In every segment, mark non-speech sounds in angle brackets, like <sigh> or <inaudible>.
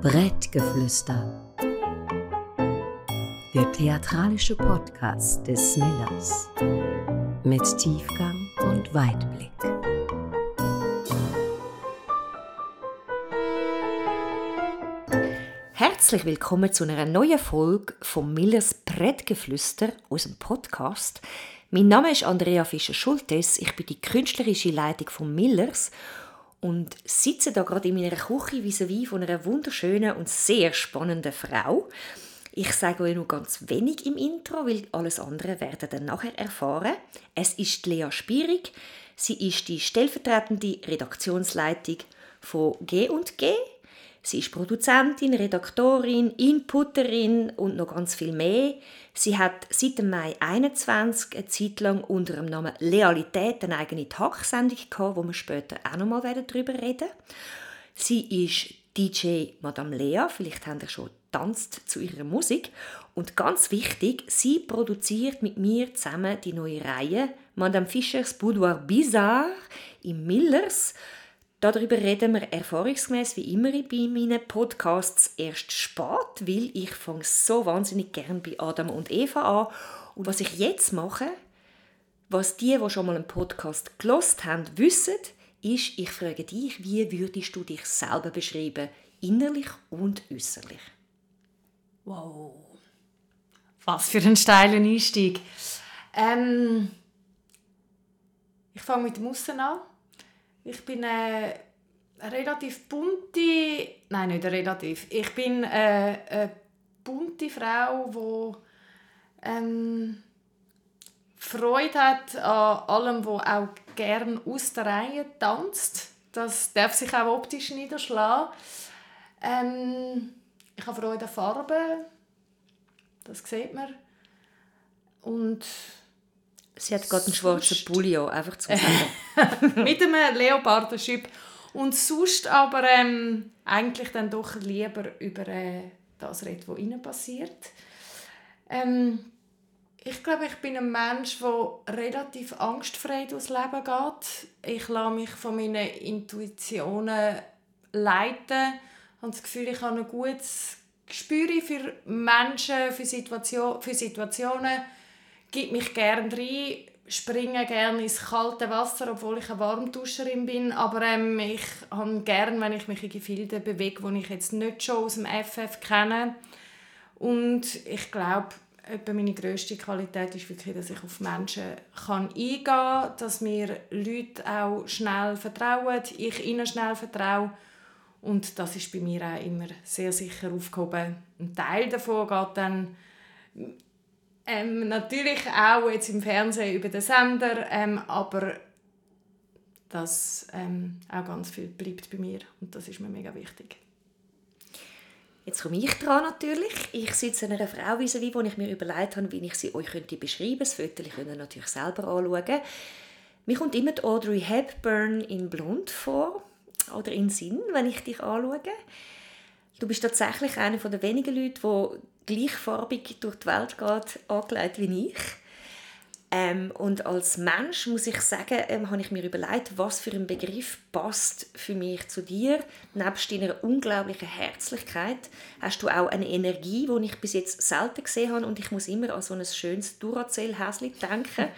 Brettgeflüster. Der theatralische Podcast des Millers. Mit Tiefgang und Weitblick. Herzlich willkommen zu einer neuen Folge vom Millers Brettgeflüster aus dem Podcast. Mein Name ist Andrea Fischer-Schultes. Ich bin die künstlerische Leitung von Millers und sitze da gerade in meiner Küche vis-à-vis von einer wunderschönen und sehr spannenden Frau. Ich sage euch nur ganz wenig im Intro, weil alles andere werdet ihr nachher erfahren. Es ist Lea Spierig. Sie ist die stellvertretende Redaktionsleitung von G &G. Sie ist Produzentin, Redaktorin, Inputterin und noch ganz viel mehr. Sie hat seit dem Mai 21 eine Zeit lang unter dem Namen Lealität eine eigene Talksendung gehabt, wo wir später auch noch mal darüber reden Sie ist DJ Madame Lea, vielleicht habt ihr schon tanzt zu ihrer Musik. Und ganz wichtig, sie produziert mit mir zusammen die neue Reihe Madame Fischers Boudoir Bizarre im Millers. Darüber reden wir erfahrungsgemäß wie immer bei meinen Podcasts erst spät, weil ich fange so wahnsinnig gern bei Adam und Eva an. Und was ich jetzt mache, was die, die schon mal einen Podcast gelost haben, wissen, ist, ich frage dich, wie würdest du dich selber beschreiben, innerlich und äußerlich? Wow, was für ein steiler Einstieg. Ähm, ich fange mit dem Aussen an. Ich bin eine relativ bunte, nein, nicht relativ. Ich bin eine, eine bunte Frau, die ähm, Freude hat an allem, wo auch gern aus der Reihe tanzt. Das darf sich auch optisch niederschlagen. Ähm, ich habe Freude an Farben. Das sieht man. Und Sie hat gerade einen schwarzen Pulli einfach zum Sagen. <laughs> mit einem Leopardenschip. Und sonst aber ähm, eigentlich dann doch lieber über äh, das reden, was innen passiert. Ähm, ich glaube, ich bin ein Mensch, der relativ angstfrei durchs Leben geht. Ich lasse mich von meinen Intuitionen leiten. Ich habe das Gefühl, ich habe ein gutes Gespür für Menschen, für, Situation, für Situationen gebe mich gerne rein, springe gerne ins kalte Wasser, obwohl ich eine Warmduscherin bin, aber ähm, ich habe gerne, wenn ich mich in Gefilden bewege, die ich jetzt nicht schon aus dem FF kenne. Und ich glaube, meine grösste Qualität ist wirklich, dass ich auf Menschen kann eingehen kann, dass mir Leute auch schnell vertrauen, ich ihnen schnell vertraue. Und das ist bei mir auch immer sehr sicher aufgehoben. Ein Teil davon geht dann ähm, natürlich auch jetzt im Fernsehen über den Sender, ähm, aber das ähm, auch ganz viel bleibt bei mir und das ist mir mega wichtig. Jetzt komme ich dran natürlich. Ich sitze einer Frau vis wie ich mir überlegt habe, wie ich sie euch könnte beschreiben könnte. Das Foto könnt ihr natürlich selber anschauen. Mir kommt immer die Audrey Hepburn in Blond vor oder in Sinn, wenn ich dich anschaue. Du bist tatsächlich einer der wenigen Leute, die gleichfarbig durch die Welt geht, angelegt wie ich. Ähm, und als Mensch muss ich sagen, ähm, habe ich mir überlegt, was für ein Begriff passt für mich zu dir. Nebst deiner unglaublichen Herzlichkeit hast du auch eine Energie, die ich bis jetzt selten gesehen habe und ich muss immer an so ein schönes Duracell-Häschen denken.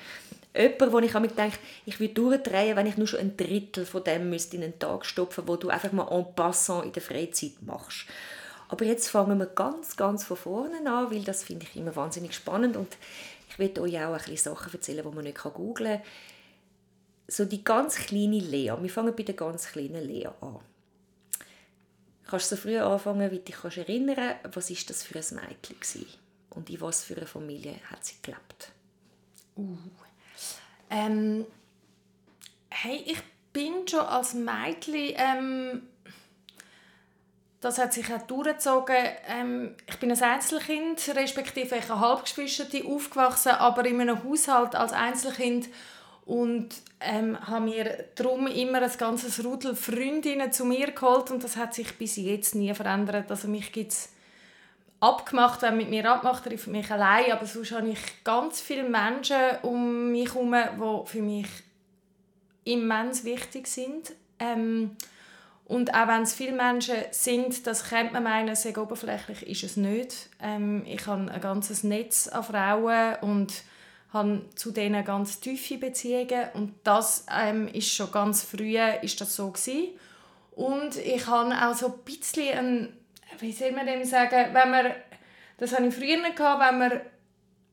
Jemand, wo ich mich denke, ich würde durchdrehen, wenn ich nur schon ein Drittel von dem müsste in einen Tag stopfen, wo du einfach mal en passant in der Freizeit machst. Aber jetzt fangen wir ganz, ganz von vorne an, weil das finde ich immer wahnsinnig spannend und ich werde euch auch ein bisschen Sachen erzählen, die man nicht googeln kann. So die ganz kleine Lea. Wir fangen bei der ganz kleinen Lea an. Kannst du so früh anfangen, wie du dich kannst erinnern was ist das für ein Mädchen und in was für einer Familie hat sie gelebt? Uh. Ähm, hey, ich bin schon als Mädchen ähm, das hat sich auch durchgezogen. Ähm, ich bin ein Einzelkind, respektive ich habe Halbgeschwisterte aufgewachsen, aber in einem Haushalt als Einzelkind und ähm, habe mir darum immer ein ganzes Rudel Freundinnen zu mir geholt und das hat sich bis jetzt nie verändert. Also mich gibt es abgemacht, wenn mit mir abmacht, für mich allein, aber sonst habe ich ganz viele Menschen um mich herum, die für mich immens wichtig sind. Ähm, und auch wenn es viele Menschen sind, das könnte man meinen, sehr oberflächlich ist es nicht. Ähm, ich habe ein ganzes Netz an Frauen und habe zu denen ganz tiefe Beziehungen und das ähm, ist schon ganz früh ist das so gewesen. und ich habe auch so ein bisschen ein, wie soll man dem sagen, wenn man das hatte ich früher gehabt, wenn man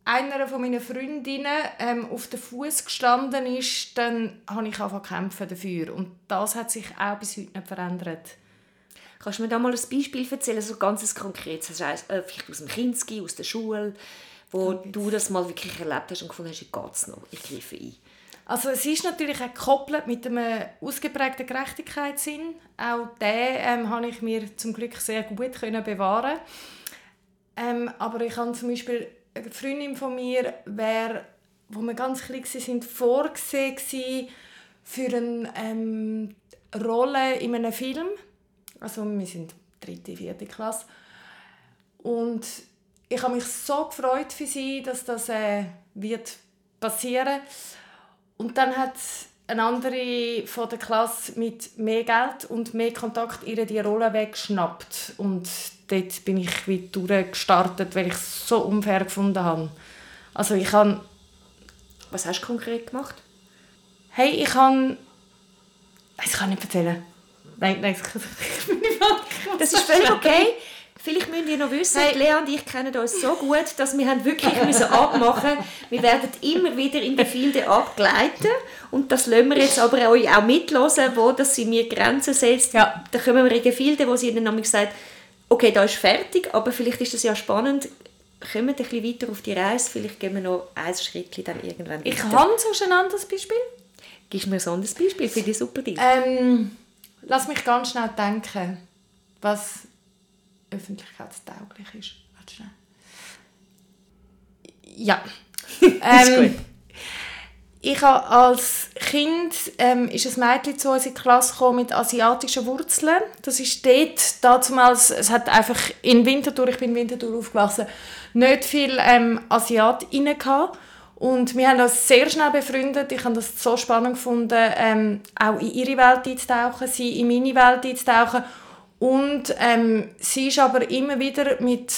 einer von meinen Freundinnen ähm, auf den Fuß gestanden ist, dann habe ich angefangen kämpfen dafür. Und das hat sich auch bis heute nicht verändert. Kannst du mir da mal ein Beispiel erzählen, so ganz konkretes, das heißt, vielleicht aus dem Kinski, aus der Schule, wo okay. du das mal wirklich erlebt hast und gefunden hast, wie geht es noch, ich greife ein? Also es ist natürlich auch gekoppelt mit einem ausgeprägten Gerechtigkeitssinn. Auch den ähm, habe ich mir zum Glück sehr gut können bewahren. Ähm, aber ich habe zum Beispiel eine Freundin von mir wäre, wo wir ganz klein sind, vorgesehen für eine ähm, Rolle in einem Film. Also wir sind dritte, vierte Klasse. Und ich habe mich so gefreut für sie, dass das äh, wird passieren. Und dann hat eine andere von der Klasse mit mehr Geld und mehr Kontakt ihre die Rolle weggeschnappt und dort bin ich wie durchgestartet, weil ich es so unfair gefunden habe. Also ich habe... Was hast du konkret gemacht? Hey, ich habe... Ich kann nicht erzählen. Nein, nein, ich, bin nicht Das ist völlig okay. Vielleicht müsst ihr noch wissen, hey. Lea und ich kennen uns so gut, dass wir haben wirklich müssen abmachen Wir werden immer wieder in die Gefilde abgleiten und das lassen wir jetzt aber euch auch mitlosen, wo das sie mir Grenzen setzt. Ja. Da kommen wir in Gefilde, wo sie dann nämlich sagt, okay, da ist fertig, aber vielleicht ist das ja spannend, kommen wir ein bisschen weiter auf die Reise, vielleicht gehen wir noch ein Schritt dann irgendwann weiter. Ich habe so ein anderes Beispiel. Gibst mir so ein Beispiel für die super? Ähm, lass mich ganz schnell denken, was öffentlichkeitstauglich ist. Warte schnell. Ja. <laughs> ähm, ich habe als Kind ähm, ist ein Mädchen zu uns in die Klasse gekommen mit asiatischen Wurzeln. Das ist dort damals, es hat einfach in Winterthur, ich bin in Winterthur aufgewachsen, nicht viel ähm, Asiatinnen gehabt. Und wir haben uns sehr schnell befreundet. Ich habe das so spannend gefunden, ähm, auch in ihre Welt einzutauchen, sie in meine Welt einzutauchen. Und ähm, sie ist aber immer wieder mit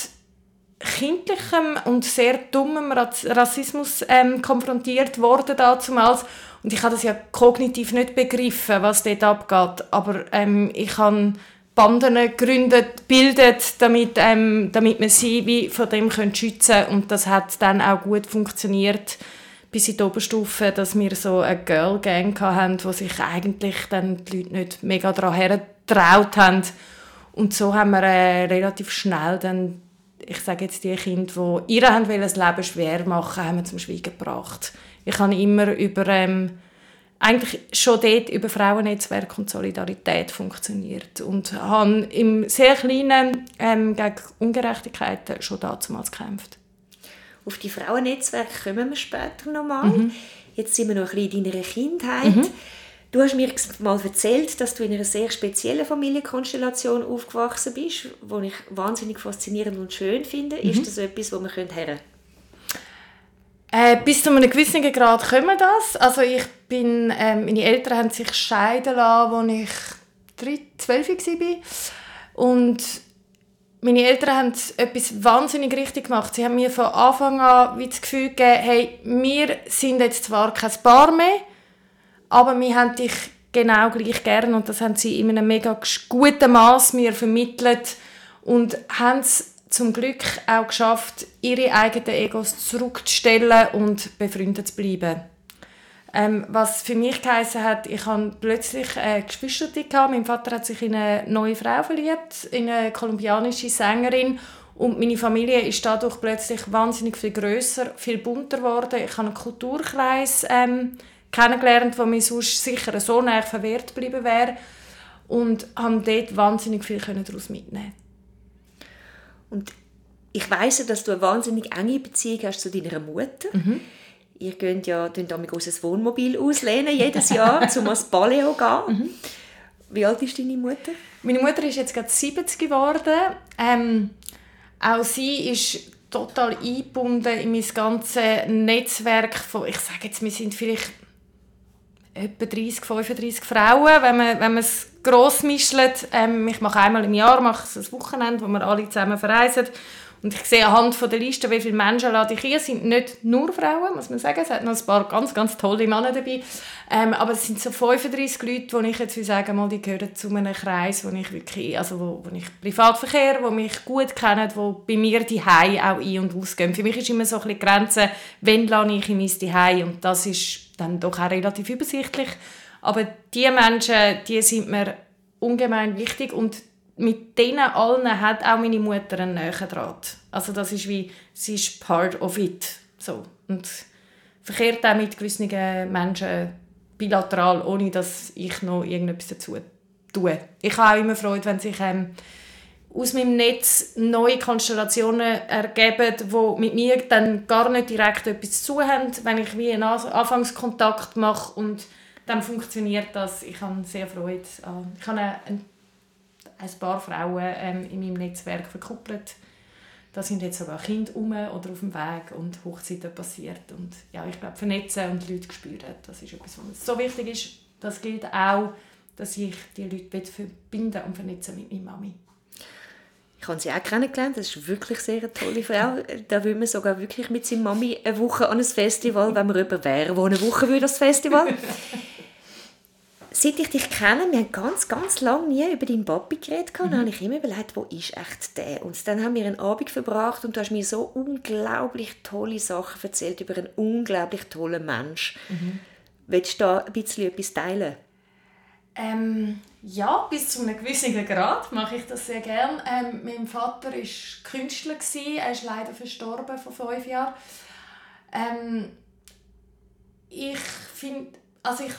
kindlichem und sehr dummem Rassismus ähm, konfrontiert worden damals. Und ich habe das ja kognitiv nicht begriffen, was dort abgeht. Aber ähm, ich habe Banden gegründet, bildet, damit, ähm, damit man sie wie von dem schützen können. Und das hat dann auch gut funktioniert bis in die Oberstufe, dass wir so eine Girl Gang hatten, wo sich eigentlich dann die Leute nicht mega daran hergetraut haben. Und so haben wir äh, relativ schnell dann ich sage jetzt die Kinder, die ihr haben das Leben schwer machen, haben wir zum Schweigen gebracht. Ich habe immer über ähm, eigentlich schon dort über Frauennetzwerk und Solidarität funktioniert und habe im sehr kleinen ähm, gegen Ungerechtigkeiten schon damals gekämpft. Auf die Frauennetzwerke kommen wir später nochmal. Mhm. Jetzt sind wir noch ein bisschen in deiner Kindheit. Mhm. Du hast mir mal erzählt, dass du in einer sehr speziellen Familienkonstellation aufgewachsen bist, die ich wahnsinnig faszinierend und schön finde. Mhm. Ist das etwas, wo wir hören äh, bis zu einem gewissen Grad können das. Also ich bin, äh, meine Eltern haben sich scheiden lassen, als ich 12 war. Und meine Eltern haben etwas wahnsinnig richtig gemacht. Sie haben mir von Anfang an wie das Gefühl gegeben, hey, wir sind jetzt zwar kein Paar mehr, aber wir haben dich genau gleich gern und das haben sie in einem mega guten Maß mir vermittelt und haben es zum Glück auch geschafft, ihre eigenen Egos zurückzustellen und befreundet zu bleiben. Ähm, was für mich geheißen hat, ich hatte plötzlich eine Geschwister. Mein Vater hat sich in eine neue Frau verliebt, in eine kolumbianische Sängerin. Und meine Familie ist dadurch plötzlich wahnsinnig viel größer, viel bunter geworden. Ich habe einen Kulturkreis ähm, kennengelernt, wo mir sonst sicher so näher verwehrt geblieben wäre. Und haben dort wahnsinnig viel daraus mitnehmen Und ich weiss, dass du eine wahnsinnig enge Beziehung hast zu deiner Mutter. Mhm. Ihr könnt ja damit ein Wohnmobil auslehnen jedes Jahr, <laughs> um ans Paleo zu gehen. Mhm. Wie alt ist deine Mutter? Meine Mutter ist jetzt gerade 70 geworden. Ähm, auch sie ist total eingebunden in mein ganzes Netzwerk von, ich sage jetzt, wir sind vielleicht etwa 30, 35 Frauen, wenn man, wenn man es gross mischt. Ähm, ich mache einmal im Jahr mache ein Wochenende, wo wir alle zusammen verreisen. Und ich sehe anhand von der Liste, wie viele Menschen lade ich hier. Es sind nicht nur Frauen, muss man sagen. Es hat noch ein paar ganz, ganz tolle Männer dabei. Ähm, aber es sind so 35 Leute, die ich jetzt sagen mal, die gehören zu einem Kreis, wo ich wirklich, also wo, wo ich Privatverkehr, wo mich gut kennen, wo bei mir die Hai auch ein- und ausgehen. Für mich ist immer so ein bisschen die Grenze, wenn lade ich in mein Hai und das ist dann doch auch relativ übersichtlich. Aber die Menschen, die sind mir ungemein wichtig und mit denen allen hat auch meine Mutter einen näheren Draht. Also das ist wie, sie ist part of it. So. Und verkehrt auch mit gewissen Menschen bilateral, ohne dass ich noch irgendetwas dazu tue. Ich habe auch immer Freude, wenn sich ähm, aus meinem Netz neue Konstellationen ergeben, die mit mir dann gar nicht direkt etwas zu haben, wenn ich wie einen Anfangskontakt mache und dann funktioniert das. Ich habe sehr Freude. Ich habe einen ein paar Frauen ähm, in meinem Netzwerk verkuppelt. Da sind jetzt sogar Kinder um oder auf dem Weg und Hochzeiten passiert. Und ja, ich glaube, vernetzen und Leute spüren, das ist etwas, was so wichtig ist. Das gilt auch, dass ich die Leute verbinden und vernetzen mit meiner Mami. Ich habe sie auch kennengelernt. Das ist wirklich sehr eine tolle Frau. Da will man sogar wirklich mit seiner Mami eine Woche an ein Festival, wenn man jemand wäre, wo eine Woche würde das Festival. <laughs> seit ich dich kenne, wir haben ganz, ganz lange nie über deinen Papi geredet. Mhm. Dann habe ich immer überlegt, wo ist echt der? Und dann haben wir einen Abend verbracht und du hast mir so unglaublich tolle Sachen erzählt über einen unglaublich tollen Mensch. Mhm. Willst du da ein bisschen etwas teilen? Ähm, ja, bis zu einem gewissen Grad mache ich das sehr gerne. Ähm, mein Vater war Künstler, er ist leider verstorben vor fünf Jahren. Ähm, ich finde, also ich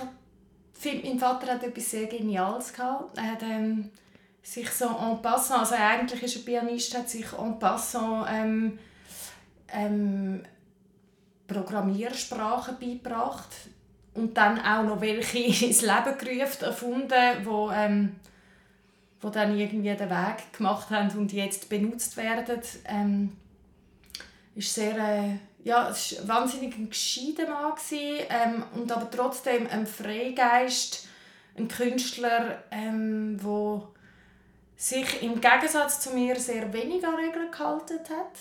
finde, mein Vater hat etwas sehr Geniales gehabt. Er hat ähm, sich so en passant, also eigentlich ist er Pianist, hat sich en passant ähm, ähm, Programmiersprachen beigebracht und dann auch noch welche <laughs> ins Leben gerufen, erfunden, wo, ähm, wo dann irgendwie den Weg gemacht haben und jetzt benutzt werden. Ähm, ist sehr äh, ja, es ein wahnsinnig gescheiter Mann, ähm, und aber trotzdem ein Freigeist, ein Künstler, ähm, wo sich im Gegensatz zu mir sehr wenig an Regeln gehalten hat.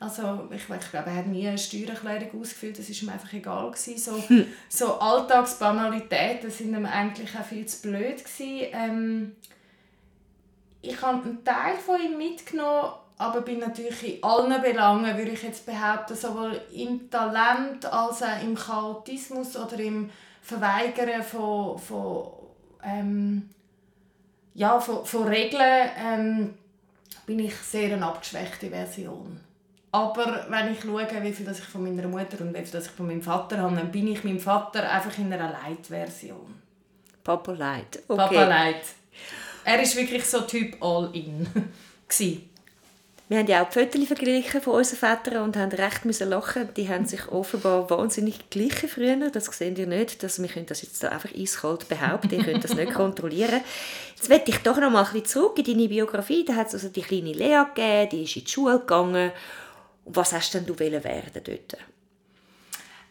Also ich, ich glaube, er hat nie eine Steuererklärung ausgefüllt, das war ihm einfach egal. Gewesen. So, hm. so Alltagsbanalitäten sind ihm eigentlich auch viel zu blöd. Gewesen. Ähm, ich habe einen Teil von ihm mitgenommen, aber bin natürlich in allen Belangen, würde ich jetzt behaupten, sowohl im Talent als auch im Chaotismus oder im Verweigern von, von, ähm, ja, von, von Regeln ähm, bin ich sehr eine abgeschwächte Version. Aber wenn ich schaue, wie viel ich von meiner Mutter und wie viel ich von meinem Vater habe, dann bin ich meinem Vater einfach in einer Light-Version. Papa Light. Okay. Papa Light. Er ist wirklich so Typ All-In. <laughs> Wir haben ja auch die Fotos verglichen von unseren Vätern und haben recht müssen lachen. Die haben sich offenbar wahnsinnig gleichen früher. Das sehen ihr nicht. Dass wir können das jetzt da einfach eiskalt behaupten. Ihr könnt das nicht <laughs> kontrollieren. Jetzt möchte ich doch noch mal ein bisschen zurück in deine Biografie. Da hat es also die kleine Lea gegeben, die ist in die Schule gegangen. Was hast denn du werden dort?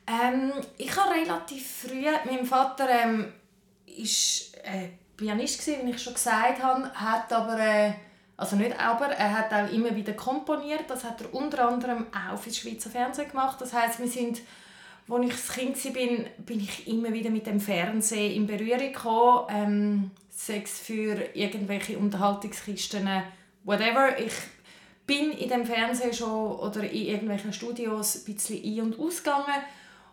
Ähm, ich habe relativ früh, mein Vater ähm, äh, Pianist gewesen, wie ich schon gesagt habe, hat aber äh, also nicht aber, er hat auch immer wieder komponiert. Das hat er unter anderem auch für das Schweizer Fernsehen gemacht. Das heißt, wir sind, als ich ein Kind war, bin ich immer wieder mit dem Fernsehen in Berührung gekommen. Ähm, Sex für irgendwelche Unterhaltungskisten, whatever. Ich bin in dem Fernsehen schon oder in irgendwelchen Studios ein bisschen ein- und ausgegangen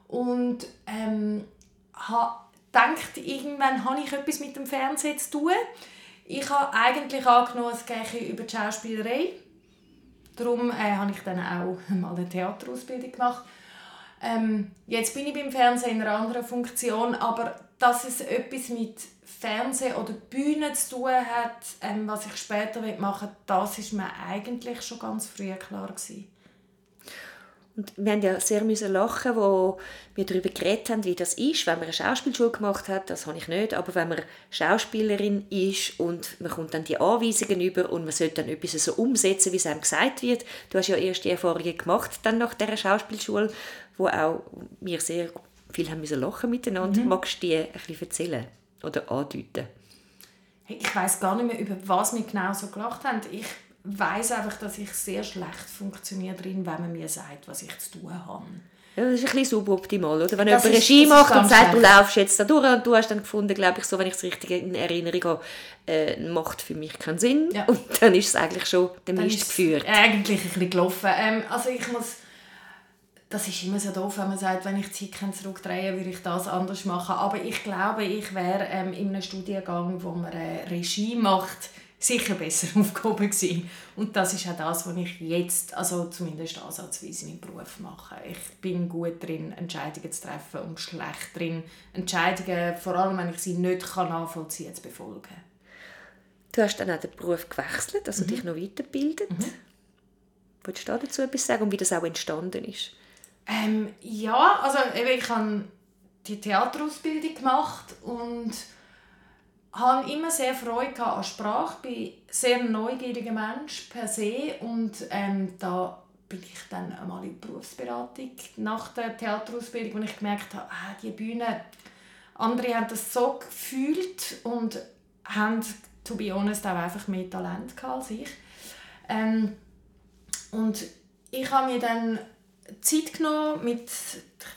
und ähm, habe gedacht, irgendwann habe ich etwas mit dem Fernsehen zu tun. Ich habe eigentlich angenommen, es gehe über die Schauspielerei. Darum äh, habe ich dann auch <laughs> mal eine Theaterausbildung gemacht. Ähm, jetzt bin ich beim Fernsehen in einer anderen Funktion, aber dass es etwas mit Fernsehen oder Bühne zu tun hat, ähm, was ich später machen will, das ist mir eigentlich schon ganz früh klar gewesen. Und wir haben ja sehr müssen lachen, wo wir darüber geredet haben, wie das ist, wenn man eine Schauspielschule gemacht hat. Das habe ich nicht, aber wenn man Schauspielerin ist und man kommt dann die Anweisungen über und man sollte dann etwas so umsetzen, wie es einem gesagt wird. Du hast ja erste Erfahrungen gemacht dann nach der Schauspielschule, wo auch mir sehr viele haben müssen lachen miteinander. Mhm. Magst du die ein bisschen erzählen oder andeuten? Ich weiß gar nicht mehr, über was wir genau so gelacht haben. Ich weiß einfach, dass ich sehr schlecht funktioniere drin, wenn man mir sagt, was ich zu tun habe. Ja, das ist ein bisschen suboptimal, oder? Wenn das jemand Regie macht und sagt, du laufst jetzt da durch und du hast dann gefunden, glaube ich, so, wenn ich es richtig in Erinnerung habe, äh, macht für mich keinen Sinn. Ja. Und dann ist es eigentlich schon der Mist geführt. Eigentlich ein bisschen gelaufen. Ähm, also ich muss das ist immer so doof, wenn man sagt, wenn ich die Zeit zurückdrehen würde ich das anders machen. Aber ich glaube, ich wäre ähm, in einem Studiengang, wo man äh, Regie macht, sicher besser <laughs> aufgehoben gewesen. Und das ist auch das, was ich jetzt, also zumindest ansatzweise in meinem Beruf mache. Ich bin gut drin, Entscheidungen zu treffen und schlecht drin, Entscheidungen, vor allem wenn ich sie nicht kann nachvollziehen kann, zu befolgen. Du hast dann auch den Beruf gewechselt, also mhm. dich noch weitergebildet. Mhm. Wolltest du dazu etwas sagen und wie das auch entstanden ist? Ähm, ja, also eben, ich habe die Theaterausbildung gemacht und habe immer sehr Freude an Sprache. Ich bin ein sehr neugieriger Mensch per se und ähm, da bin ich dann einmal in Berufsberatung nach der Theaterausbildung, wo ich gemerkt habe, ah, die Bühne, andere haben das so gefühlt und haben, to be honest, auch einfach mehr Talent als ich. Ähm, und ich habe mir dann Zeit genommen mit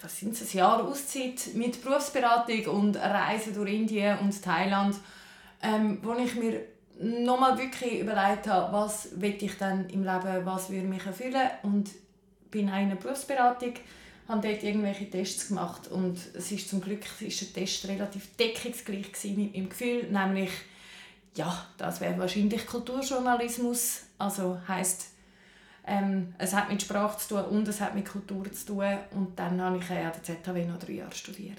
was sind es, ein Jahr Auszeit mit Berufsberatung und Reisen durch Indien und Thailand, ähm, wo ich mir nochmal wirklich überlegt habe, was will ich dann im Leben, was würde mich erfüllen? Und bin in einer Berufsberatung, habe dort irgendwelche Tests gemacht und es ist zum Glück ist der Test relativ deckungsgleich mit meinem Gefühl, nämlich ja, das wäre wahrscheinlich Kulturjournalismus, also heißt ähm, es hat mit Sprache zu tun und es hat mit Kultur zu tun. Und dann habe ich an der ZHW noch drei Jahre studiert.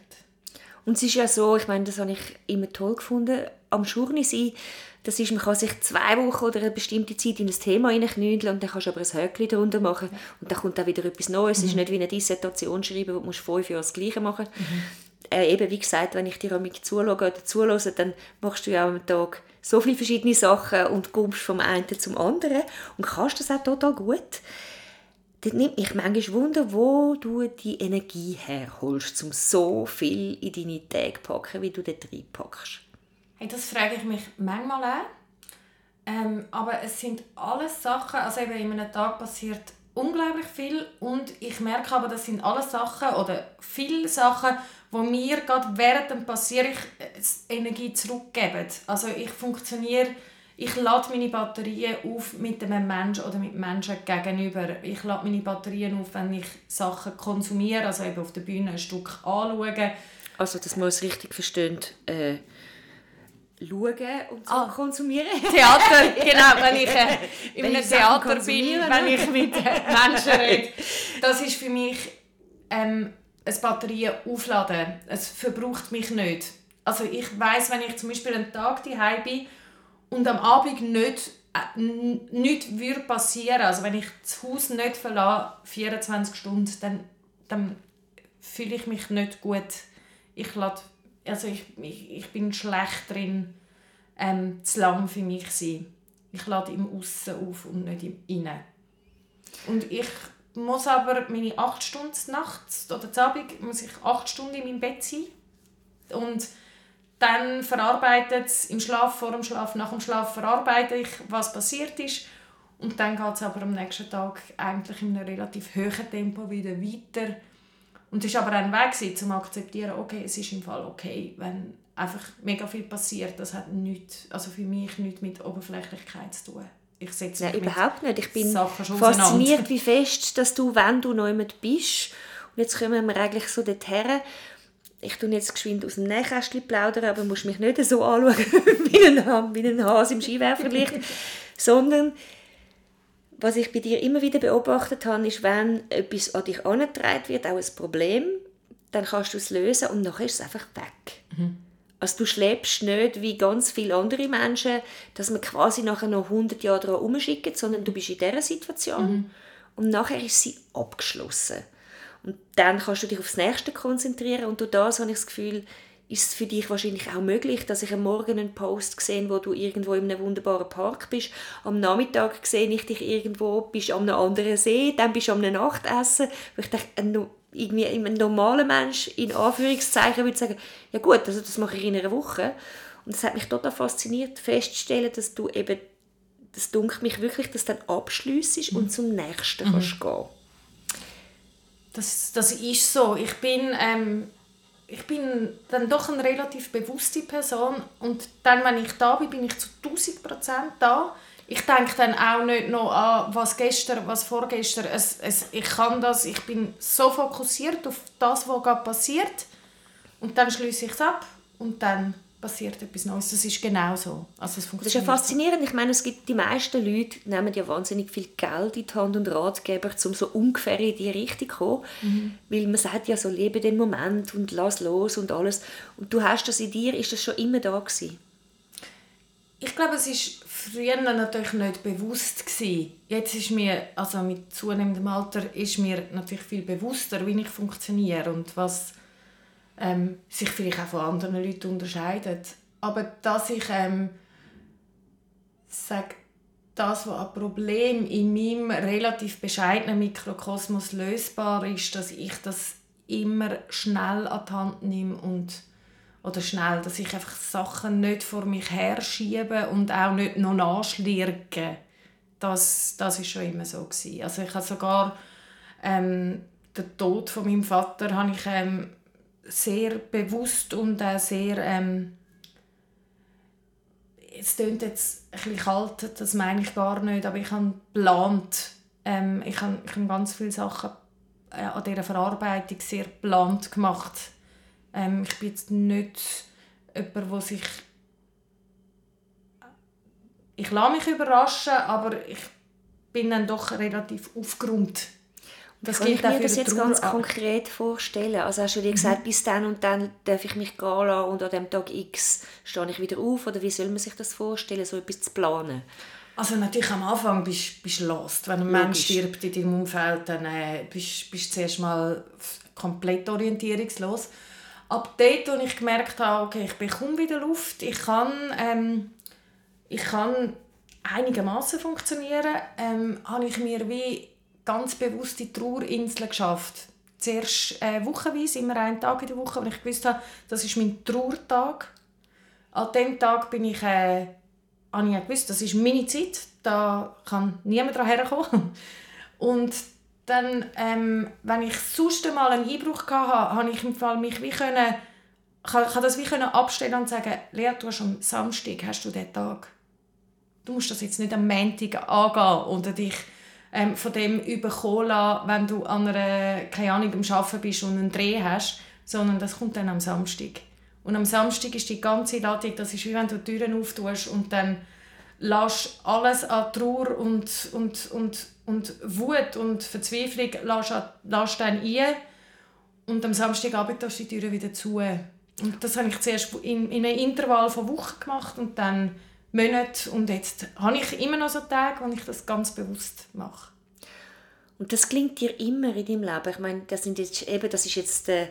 Und es ist ja so, ich meine, das habe ich immer toll gefunden, am Journey sein, das ist, man kann sich zwei Wochen oder eine bestimmte Zeit in ein Thema hineinknüdeln und dann kannst du aber ein Häkchen darunter machen und dann kommt auch wieder etwas Neues. Mhm. Es ist nicht wie eine Dissertation schreiben, wo du fünf Jahre das Gleiche machen mhm. Äh, Eben, wie gesagt, wenn ich dir am zuschaue oder zuhöre, dann machst du ja am Tag so viele verschiedene Sachen und kommst vom einen zum anderen und kannst das auch total gut. Das nimmt mich manchmal Wunder, wo du die Energie herholst, um so viel in deine Tage zu packen, wie du dort reinpackst. Hey, das frage ich mich manchmal auch. Ähm, aber es sind alles Sachen, also eben in einem Tag passiert unglaublich viel und ich merke aber, das sind alles Sachen oder viele Sachen, wo mir gerade während dem Passieren äh, Energie zurückgeben. Also ich funktioniere, ich lade meine Batterien auf mit einem Menschen oder mit Menschen gegenüber. Ich lade meine Batterien auf, wenn ich Sachen konsumiere, also eben auf der Bühne ein Stück anschauen. Also, dass man es richtig versteht, äh, schauen und so ah, konsumieren. <laughs> Theater, genau, wenn ich äh, in einem Theater bin, wenn ich mit Menschen <laughs> rede. Das ist für mich ähm, ein Batterien aufladen. Es verbraucht mich nicht. Also ich weiß, wenn ich zum Beispiel einen Tag daheim bin und am Abend nicht äh, nichts würde passieren, also wenn ich das Haus nicht verlasse, 24 Stunden, dann, dann fühle ich mich nicht gut. Ich lade, also ich, ich, ich bin schlecht drin, ähm, zu lang für mich sein. Ich lade im Aussen auf und nicht im Innen. Und ich muss aber meine acht Stunden nachts oder zu Abend muss ich acht Stunden in meinem Bett sein und dann verarbeitet es im Schlaf, vor dem Schlaf, nach dem Schlaf verarbeite ich, was passiert ist und dann geht es aber am nächsten Tag eigentlich in einem relativ hohen Tempo wieder weiter und es war aber ein Weg, um zu akzeptieren, okay, es ist im Fall okay, wenn einfach mega viel passiert. Das hat nichts, also für mich nichts mit Oberflächlichkeit zu tun ich setze Nein, überhaupt nicht. Ich bin fasziniert, wie fest, dass du, wenn du noch jemand bist, und jetzt kommen wir eigentlich so dorthin, ich tue jetzt geschwind aus dem Nähkästchen plaudern, aber du musst mich nicht so anschauen <laughs> wie ein, wie ein Hase im Skiwerferlicht, <laughs> sondern was ich bei dir immer wieder beobachtet habe, ist, wenn etwas an dich angetragen wird, auch ein Problem, dann kannst du es lösen und nachher ist es einfach weg. Mhm. Also du schläfst nicht wie ganz viele andere Menschen, dass man quasi nachher noch 100 Jahre daran umschickt, sondern du bist in dieser Situation mhm. und nachher ist sie abgeschlossen. Und dann kannst du dich aufs Nächste konzentrieren und durch das habe ich das Gefühl, ist es für dich wahrscheinlich auch möglich, dass ich am Morgen einen Post sehe, wo du irgendwo in einem wunderbaren Park bist. Am Nachmittag sehe ich dich irgendwo, bist an einem anderen See, dann bist du am Nachtessen. Wo ich denke, äh, irgendwie ein normaler Mensch in Anführungszeichen würde sagen, ja gut, also das mache ich in einer Woche. Und es hat mich total fasziniert, festzustellen, dass du eben, das dunkelt mich wirklich, dass du dann abschliessest mhm. und zum nächsten mhm. kannst gehen. Das, das ist so. Ich bin, ähm, ich bin dann doch eine relativ bewusste Person und dann, wenn ich da bin, bin ich zu 1000 Prozent da ich denke dann auch nicht noch an, was gestern, was vorgestern. Es, es, ich kann das, ich bin so fokussiert auf das, was gerade passiert. Und dann schließe ich es ab und dann passiert etwas Neues. Das ist genau so. Also es das ist ja faszinierend. Ich meine, es gibt die meisten Leute nehmen ja wahnsinnig viel Geld in die Hand und Ratgeber, um so ungefähr in die Richtung zu kommen. Mhm. Weil man sagt ja so, lebe den Moment und lass los und alles. Und du hast das in dir, ist das schon immer da gewesen? Ich glaube, es ist früher natürlich nicht bewusst gewesen. Jetzt ist mir, also mit zunehmendem Alter, ist mir natürlich viel bewusster, wie ich funktioniere und was ähm, sich vielleicht auch von anderen Leuten unterscheidet. Aber dass ich ähm, sage, das, was ein Problem in meinem relativ bescheidenen Mikrokosmos lösbar ist, dass ich das immer schnell an die Hand nehme und oder schnell, dass ich einfach Sachen nicht vor mich herschiebe und auch nicht noch nachschlirge. Das, das ist schon immer so gewesen. Also ich habe sogar ähm, den Tod von meinem Vater habe ich ähm, sehr bewusst und auch sehr ähm, es klingt jetzt bisschen kalt, das meine ich gar nicht, aber ich habe geplant. Ähm, ich habe, ich habe ganz viele Sachen äh, an dieser Verarbeitung sehr geplant gemacht ähm, ich bin jetzt nicht jemand, der sich... Ich lasse mich überraschen, aber ich bin dann doch relativ aufgeräumt. Das Kann ich mir das jetzt ganz konkret vorstellen? Also hast du dir gesagt, mhm. bis dann und dann darf ich mich gehen lassen und an dem Tag X stehe ich wieder auf? Oder wie soll man sich das vorstellen, so etwas zu planen? Also natürlich am Anfang bist du lost. Wenn ein Logisch. Mensch stirbt in deinem Umfeld, dann äh, bist du zuerst mal komplett orientierungslos ab dort, als ich gemerkt habe, okay, ich bekomme wieder Luft, ich kann, ähm, ich kann einigermaßen funktionieren, ähm, habe ich mir wie ganz bewusst die Trauerinseln geschafft. Zuerst äh, wochenweise, immer einen Tag in der Woche, weil ich gewusst habe, das ist mein Trauertag. An dem Tag bin ich, äh, habe ich gewusst, das ist meine Zeit, da kann niemand daran herkommen. <laughs> Und dann, ähm, wenn ich sonst mal einen Einbruch hatte, habe ich im Fall mich wie können, kann, kann das wie können abstellen und sagen, Lea, du hast am Samstag hast du diesen Tag. Du musst das jetzt nicht am Montag angehen oder dich ähm, von dem überkommen lassen, wenn du an einer, keine Ahnung, am Arbeiten bist und einen Dreh hast, sondern das kommt dann am Samstag. Und am Samstag ist die ganze Ladung, das ist wie wenn du die Türen auftust und dann lässt alles an Trauer und, und, und und Wut und Verzweiflung lässt, lässt dann ein und am Samstagabend ist die Tür wieder zu. Und das habe ich zuerst in, in einem Intervall von Wochen gemacht und dann Monate und jetzt habe ich immer noch so Tage, wo ich das ganz bewusst mache. Und das klingt dir immer in deinem Leben. Ich meine, das, sind jetzt, eben, das ist jetzt äh,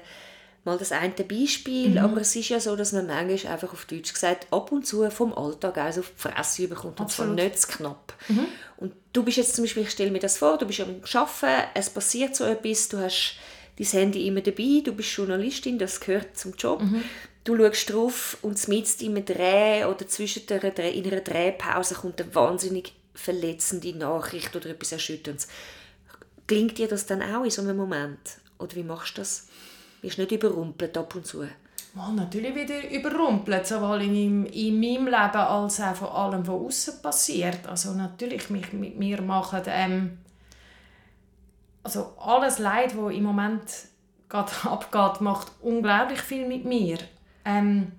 mal das eine Beispiel, mhm. aber es ist ja so, dass man manchmal einfach auf Deutsch gesagt ab und zu vom Alltag aus auf die Fresse bekommt und zwar nicht zu knapp. Mhm. Und du bist jetzt zum Beispiel, ich stelle mir das vor, du bist am Arbeiten, es passiert so etwas, du hast dein Handy immer dabei, du bist Journalistin, das gehört zum Job. Mhm. Du schaust drauf und mitten im Dreh oder zwischen der, in einer Drehpause kommt eine wahnsinnig verletzende Nachricht oder etwas Erschütterndes. Klingt dir das dann auch in so einem Moment? Oder wie machst du das? Bist du nicht überrumpelt ab und zu? Mal natürlich wieder überrumpelt, sowohl in, in meinem Leben als auch von allem, was außen passiert. Also natürlich, mich, mit mir machen ähm, also alles Leid, das im Moment gerade <laughs> abgeht, macht unglaublich viel mit mir. Ähm,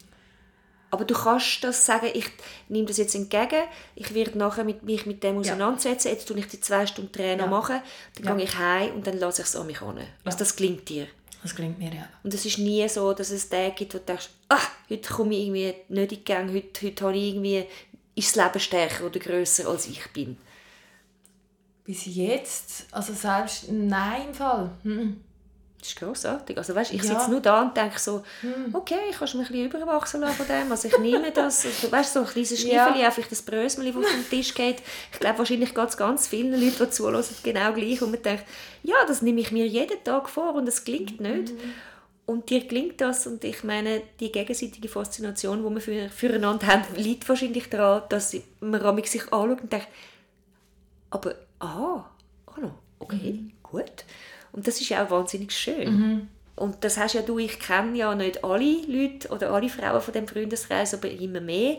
aber du kannst das sagen, ich nehme das jetzt entgegen, ich werde nachher mit, mich mit dem auseinandersetzen, ja. jetzt tue ich die zwei Stunden Trainer ja. machen, dann ja. gehe ich heim und dann lasse ich es an mich an. Also das klingt dir. Das klingt mir, ja. Und es ist nie so, dass es Tage gibt, wo du denkst, ah, heute komme ich irgendwie nicht in Gang, heute, heute habe ich irgendwie, ist das Leben stärker oder grösser als ich bin. Bis jetzt, also selbst, nein im Fall. Hm. Das ist grossartig. Also weißt, ich Ja. sitze nur da und denke so, okay, kannst du mich ein bisschen überwachsen lassen von dem? Also ich nehme das. Also, weißt, so ein kleines Ja. Schniefeli, ja. vielleicht das Brösmeli, das auf den Tisch geht. Ich glaube, wahrscheinlich geht es ganz vielen Leuten, die zuhören, genau gleich. Und man denkt, ja, das nehme ich mir jeden Tag vor und es klingt nicht. Und dir gelingt das und ich meine, die gegenseitige Faszination, die wir für, füreinander haben, liegt wahrscheinlich daran, dass man sich anschaut und denkt, aber, aha, ah noch, okay, gut. Und das ist ja auch wahnsinnig schön. Und das hast ja du, ich kenne ja nicht alle Leute oder alle Frauen von dem Freundeskreis, aber immer mehr.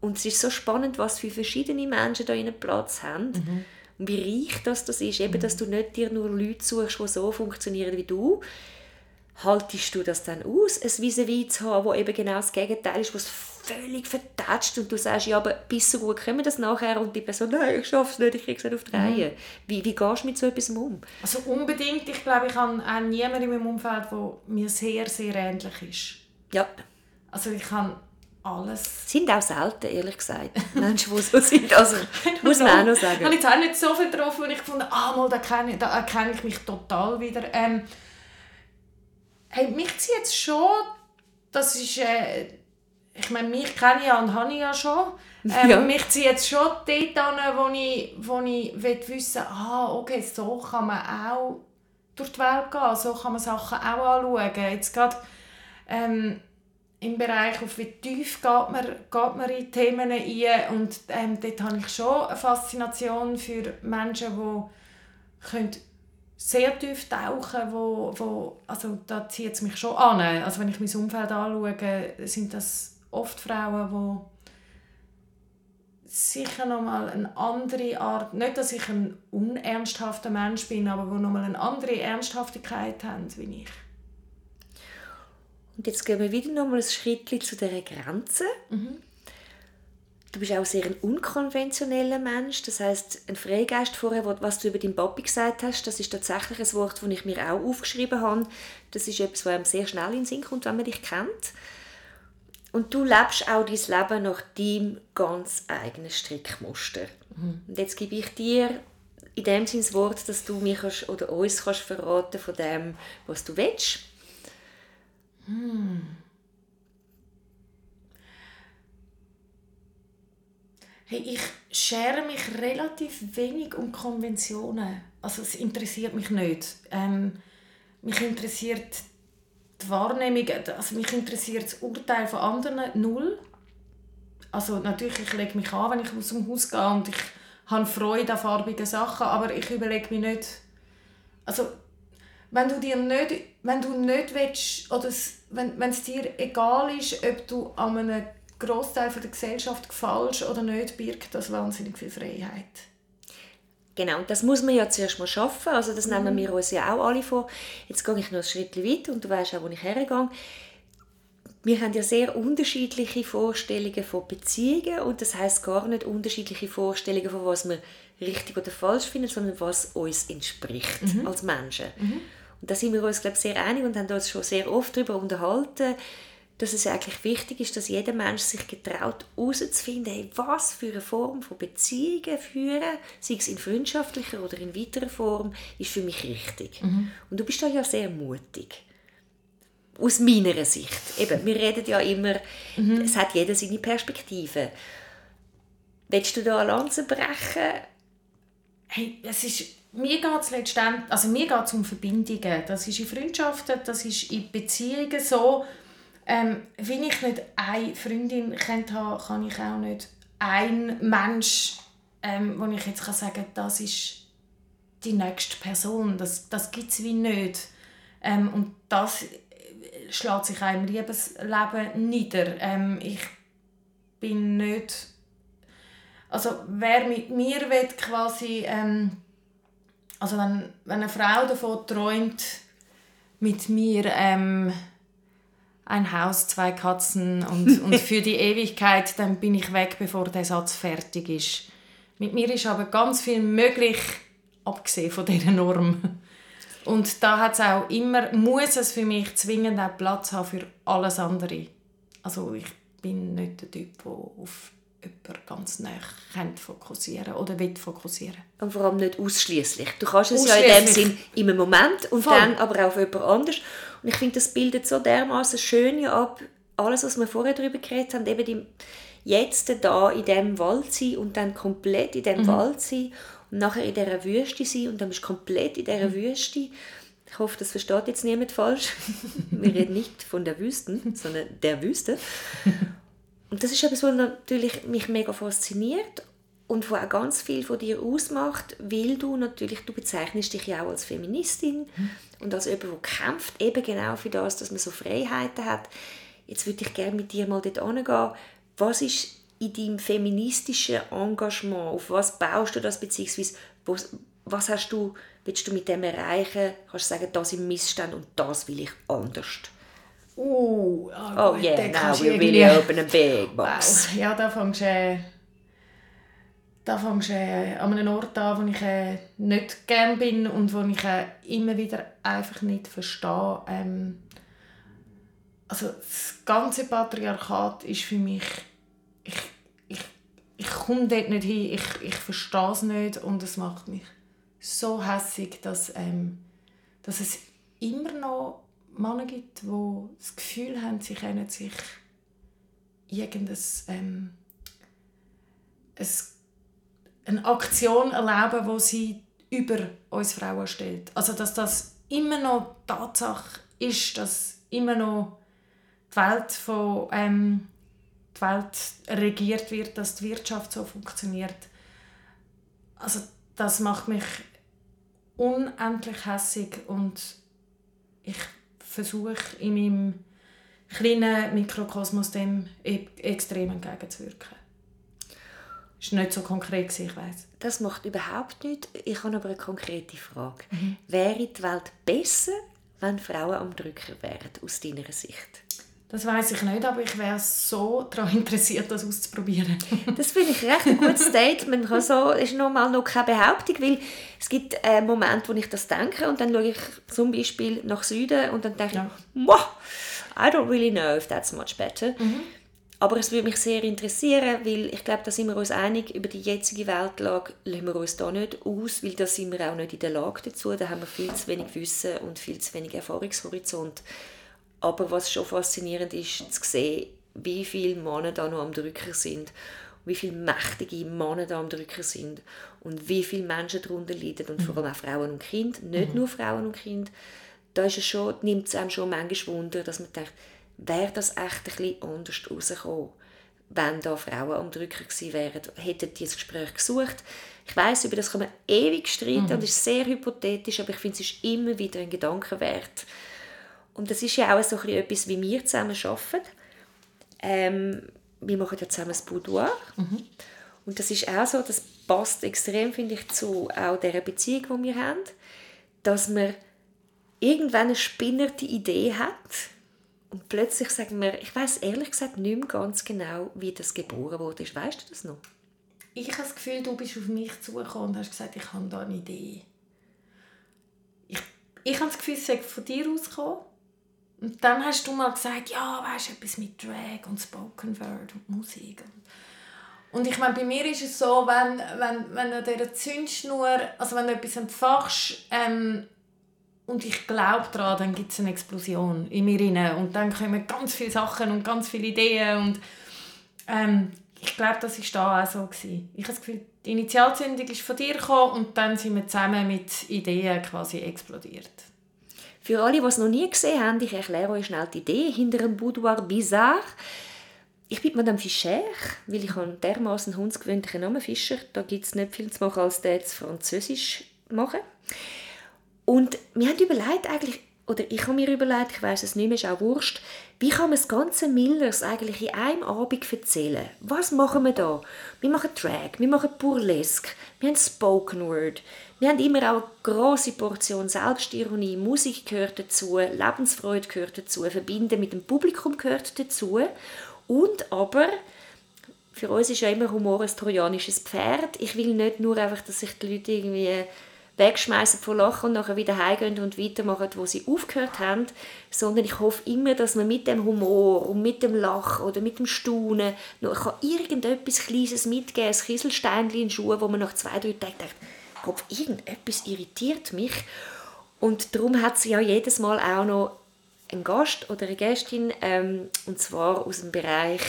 Und es ist so spannend, was für verschiedene Menschen da einen Platz haben. Und wie reich das, das ist. Eben, dass du nicht dir nur Leute suchst, die so funktionieren wie du. Haltest du das dann aus, ein vis zu haben, wo eben genau das Gegenteil ist, was völlig vertätscht und du sagst, ja, aber bis so gut können wir das nachher und die Person, nein, ich schaffe es nicht, ich kriege es nicht auf die Reihe. Wie, wie gehst du mit so etwas um? Also unbedingt, ich glaube, ich habe auch niemanden in meinem Umfeld, der mir sehr, sehr ähnlich ist. Ja, Also ich habe alles... sind auch selten, ehrlich gesagt, <laughs> Menschen, die so sind. Also, <laughs> muss man auch noch Ich habe sagen. jetzt auch nicht so viel getroffen, wo ich gefunden ah, mal, da kenne ich, da erkenne ich mich total wieder. Ähm, hey, mich zieht jetzt schon, das ist, äh, ich meine, mich kenne ich ja und habe ich ja schon. Ähm, Ja. Mich zieht jetzt schon dort an, wo ich, wo ich will wissen ah, okay, so kann man auch durch die Welt gehen, so kann man Sachen auch anschauen. Jetzt gerade ähm, im Bereich, auf wie tief geht man, geht man in Themen ein und ähm, dort habe ich schon eine Faszination für Menschen, die können sehr tief tauchen, wo, wo, also da zieht es mich schon an. Also wenn ich mein Umfeld anschaue, sind das oft Frauen, die sicher nochmal eine andere Art, nicht, dass ich ein unernsthafter Mensch bin, aber die nochmal eine andere Ernsthaftigkeit haben, wie ich. Und jetzt gehen wir wieder noch mal ein Schritt zu dieser Grenze. Du bist auch sehr ein unkonventioneller Mensch. Das heißt, ein Freigeist vorher, was du über deinen Papi gesagt hast, das ist tatsächlich ein Wort, das ich mir auch aufgeschrieben habe. Das ist etwas, was einem sehr schnell in den Sinn kommt, wenn man dich kennt. Und du lebst auch dein Leben nach deinem ganz eigenen Strickmuster. Und jetzt gebe ich dir in dem Sinne das Wort, dass du mir kannst, oder uns kannst verraten von dem, was du willst. Hey, ich schere mich relativ wenig um Konventionen. Also es interessiert mich nicht. Ähm, mich interessiert die Wahrnehmung, also mich interessiert das Urteil von anderen null. Also natürlich, ich lege mich an, wenn ich aus dem Haus gehe und ich habe Freude an farbigen Sachen, aber ich überlege mir nicht, also wenn du dir nicht, wenn du nicht willst, oder es, wenn, wenn es dir egal ist, ob du an einem Großteil der Gesellschaft gefällst oder nicht, birgt das wahnsinnig viel Freiheit. Genau, und das muss man ja zuerst mal schaffen. Also das nehmen wir uns ja auch alle vor. Jetzt gehe ich noch ein Schritt weiter und du weißt auch, wo ich hergehe. Wir haben ja sehr unterschiedliche Vorstellungen von Beziehungen und das heißt gar nicht unterschiedliche Vorstellungen von was wir richtig oder falsch finden, sondern was uns entspricht als Menschen. Und da sind wir uns glaube ich, sehr einig und haben uns schon sehr oft darüber unterhalten, dass es eigentlich wichtig ist, dass jeder Mensch sich getraut, herauszufinden, hey, was für eine Form von Beziehungen führen, sei es in freundschaftlicher oder in weiterer Form, ist für mich richtig. Und du bist da ja sehr mutig. Aus meiner Sicht. Eben, wir reden ja immer, es hat jeder seine Perspektive. Willst du da eine Lanze brechen? Hey, es ist, mir geht es letztendlich, also mir geht es um Verbindungen. Das ist in Freundschaften, das ist in Beziehungen so. Ähm, wenn ich nicht eine Freundin kennt habe, kann ich auch nicht ein Mensch, ähm, wo ich jetzt kann sagen das ist die nächste Person. Das, das gibt es wie nicht. Ähm, und das äh, schlägt sich auch im Liebesleben nieder. Ähm, ich bin nicht also wer mit mir will quasi ähm, also wenn, wenn eine Frau davon träumt mit mir ähm, ein Haus, zwei Katzen und, und <laughs> für die Ewigkeit, dann bin ich weg, bevor der Satz fertig ist. Mit mir ist aber ganz viel möglich, abgesehen von dieser Norm. Und da hat es auch immer, muss es für mich zwingend auch Platz haben für alles andere. Also ich bin nicht der Typ, der auf jemanden ganz nah fokussieren oder will fokussieren. Und vor allem nicht ausschließlich. Du kannst es ja in dem Sinn im Moment und Voll. dann aber auch auf jemand anders. Und ich finde, das bildet so dermaßen schön ja ab, alles, was wir vorher darüber geredet haben, eben die, jetzt da in diesem Wald sein und dann komplett in diesem mhm. Wald sein und nachher in dieser Wüste sein und dann bist du komplett in dieser mhm. Wüste. Ich hoffe, das versteht jetzt niemand falsch. <laughs> Wir reden nicht von der Wüsten, sondern der Wüste. Und das ist etwas, was natürlich mich mega fasziniert und wo auch ganz viel von dir ausmacht, weil du natürlich, du bezeichnest dich ja auch als Feministin mhm. Und als jemand, der kämpft, eben genau für das, dass man so Freiheiten hat. Jetzt würde ich gerne mit dir mal dort angehen. Was ist in deinem feministischen Engagement, auf was baust du das, beziehungsweise was, was hast du, willst du mit dem erreichen? Kannst du sagen, das im Missstand und das will ich anders? Uh, oh, oh yeah, now we really open a big box. Wow. Ja, da fängst du äh, da fängst du äh, an einem Ort an, wo ich äh, nicht gerne bin und wo ich äh, immer wieder einfach nicht verstehe. Ähm, also das ganze Patriarchat ist für mich ich, ich, ich komme dort nicht hin, ich, ich verstehe es nicht und es macht mich so hässig, dass, ähm, dass es immer noch Männer gibt, die das Gefühl haben, sie können sich irgendein, ähm, eine Aktion erleben, wo sie über uns Frauen stellt. Also dass das immer noch Tatsache ist, dass immer noch die Welt von ähm, die Welt regiert wird, dass die Wirtschaft so funktioniert. Also das macht mich unendlich hässig und ich versuche in meinem kleinen Mikrokosmos dem e- extrem entgegenzuwirken. Das war nicht so konkret, ich weiß. Das macht überhaupt nichts. Ich habe aber eine konkrete Frage. Mhm. Wäre die Welt besser, wenn Frauen am Drücker wären, aus deiner Sicht? Das weiß ich nicht, aber ich wäre so daran interessiert, das auszuprobieren. <laughs> das finde ich recht ein gutes Statement. Also, ist nochmal noch keine Behauptung, weil es gibt einen Moment, wo ich das denke und dann schaue ich zum Beispiel nach Süden und dann denke ja. ich, wow, I don't really know if that's much better. Mhm. Aber es würde mich sehr interessieren, weil ich glaube, da sind wir uns einig, über die jetzige Weltlage lassen wir uns da nicht aus, weil da sind wir auch nicht in der Lage dazu. Da haben wir viel zu wenig Wissen und viel zu wenig Erfahrungshorizont. Aber was schon faszinierend ist, zu sehen, wie viele Männer da noch am Drücker sind, wie viele mächtige Männer da am Drücker sind und wie viele Menschen darunter leiden und mhm. vor allem auch Frauen und Kinder, nicht mhm. nur Frauen und Kinder. Da ist es schon, nimmt es einem schon manchmal Wunder, dass man denkt, wäre das echt ein bisschen anders rausgekommen, wenn da Frauen am Drücker gewesen wären, hätten die das Gespräch gesucht. Ich weiß über das kann man ewig streiten mhm. und ist sehr hypothetisch, aber ich finde, es ist immer wieder ein Gedanken wert, und das ist ja auch so ein etwas, wie wir zusammen arbeiten. Ähm, wir machen ja zusammen das Boudoir. Mhm. Und das ist auch so, das passt extrem, finde ich, zu auch dieser Beziehung, die wir haben, dass man irgendwann eine spinnerte Idee hat und plötzlich sagen wir, ich weiß ehrlich gesagt nicht mehr ganz genau, wie das geboren wurde. Weißt du das noch? Ich habe das Gefühl, du bist auf mich zugekommen und hast gesagt, ich habe da eine Idee. Ich, ich habe das Gefühl, es sei von dir ausgekommen. Und dann hast du mal gesagt, ja, weißt du, etwas mit Drag und Spoken Word und Musik. Und ich meine, bei mir ist es so, wenn, wenn, wenn du dieser Zündschnur, also wenn du etwas entfachst ähm, und ich glaube daran, dann gibt es eine Explosion in mir rein. Und dann kommen ganz viele Sachen und ganz viele Ideen. Und ähm, ich glaube, das war da auch so. Gewesen. Ich habe das Gefühl, die Initialzündung ist von dir gekommen und dann sind wir zusammen mit Ideen quasi explodiert. Für alle, die es noch nie gesehen haben, ich erkläre euch schnell die Idee hinter dem Boudoir Bizarre. Ich bin Madame Fischer, weil ich einen dermaßen hundsgewöhnlichen Namen Fischer. Da gibt es nicht viel zu machen, als zu Französisch machen. Und wir haben überlegt eigentlich, oder ich habe mir überlegt, ich weiß es nicht mehr, ist auch wurscht, wie kann man das ganze Millers eigentlich in einem Abend erzählen? Was machen wir da? Wir machen Drag, wir machen Burlesque, wir haben Spoken Word, wir haben immer auch eine grosse Portion Selbstironie, Musik gehört dazu, Lebensfreude gehört dazu, Verbinden mit dem Publikum gehört dazu. Und aber, für uns ist ja immer Humor ein trojanisches Pferd. Ich will nicht nur einfach, dass sich die Leute irgendwie wegschmeißen vor Lachen und nachher wieder heimgehen und weitermachen, wo sie aufgehört haben, sondern ich hoffe immer, dass man mit dem Humor und mit dem Lachen oder mit dem Staunen noch irgendetwas Kleines mitgeben kann, ein Kieselsteinchen in Schuhe, wo man nach zwei, drei Tagen denkt, Kopf, irgendetwas irritiert mich. Und darum hat sie ja jedes Mal auch noch einen Gast oder eine Gästin, ähm, und zwar aus dem Bereich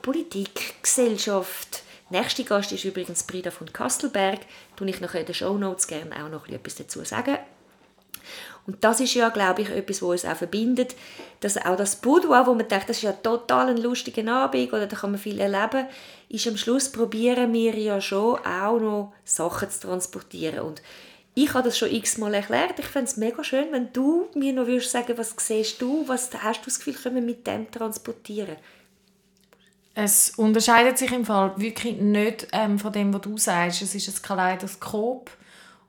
Politik, Gesellschaft. Nächste Gast ist übrigens Brida von Kastelberg. Da ich noch in den Show Notes gerne auch noch etwas dazu sagen. Und das ist ja, glaube ich, etwas, was uns auch verbindet, dass auch das Boudoir, wo man denkt, das ist ja total ein lustiger Abend oder da kann man viel erleben, ist am Schluss probieren wir ja schon auch noch Sachen zu transportieren. Und ich habe das schon x-mal erklärt. Ich fände es mega schön, wenn du mir noch würdest sagen, was siehst du, was hast du das Gefühl, können wir mit dem transportieren? Es unterscheidet sich im Fall wirklich nicht ähm, von dem, was du sagst. Es ist ein Kaleidoskop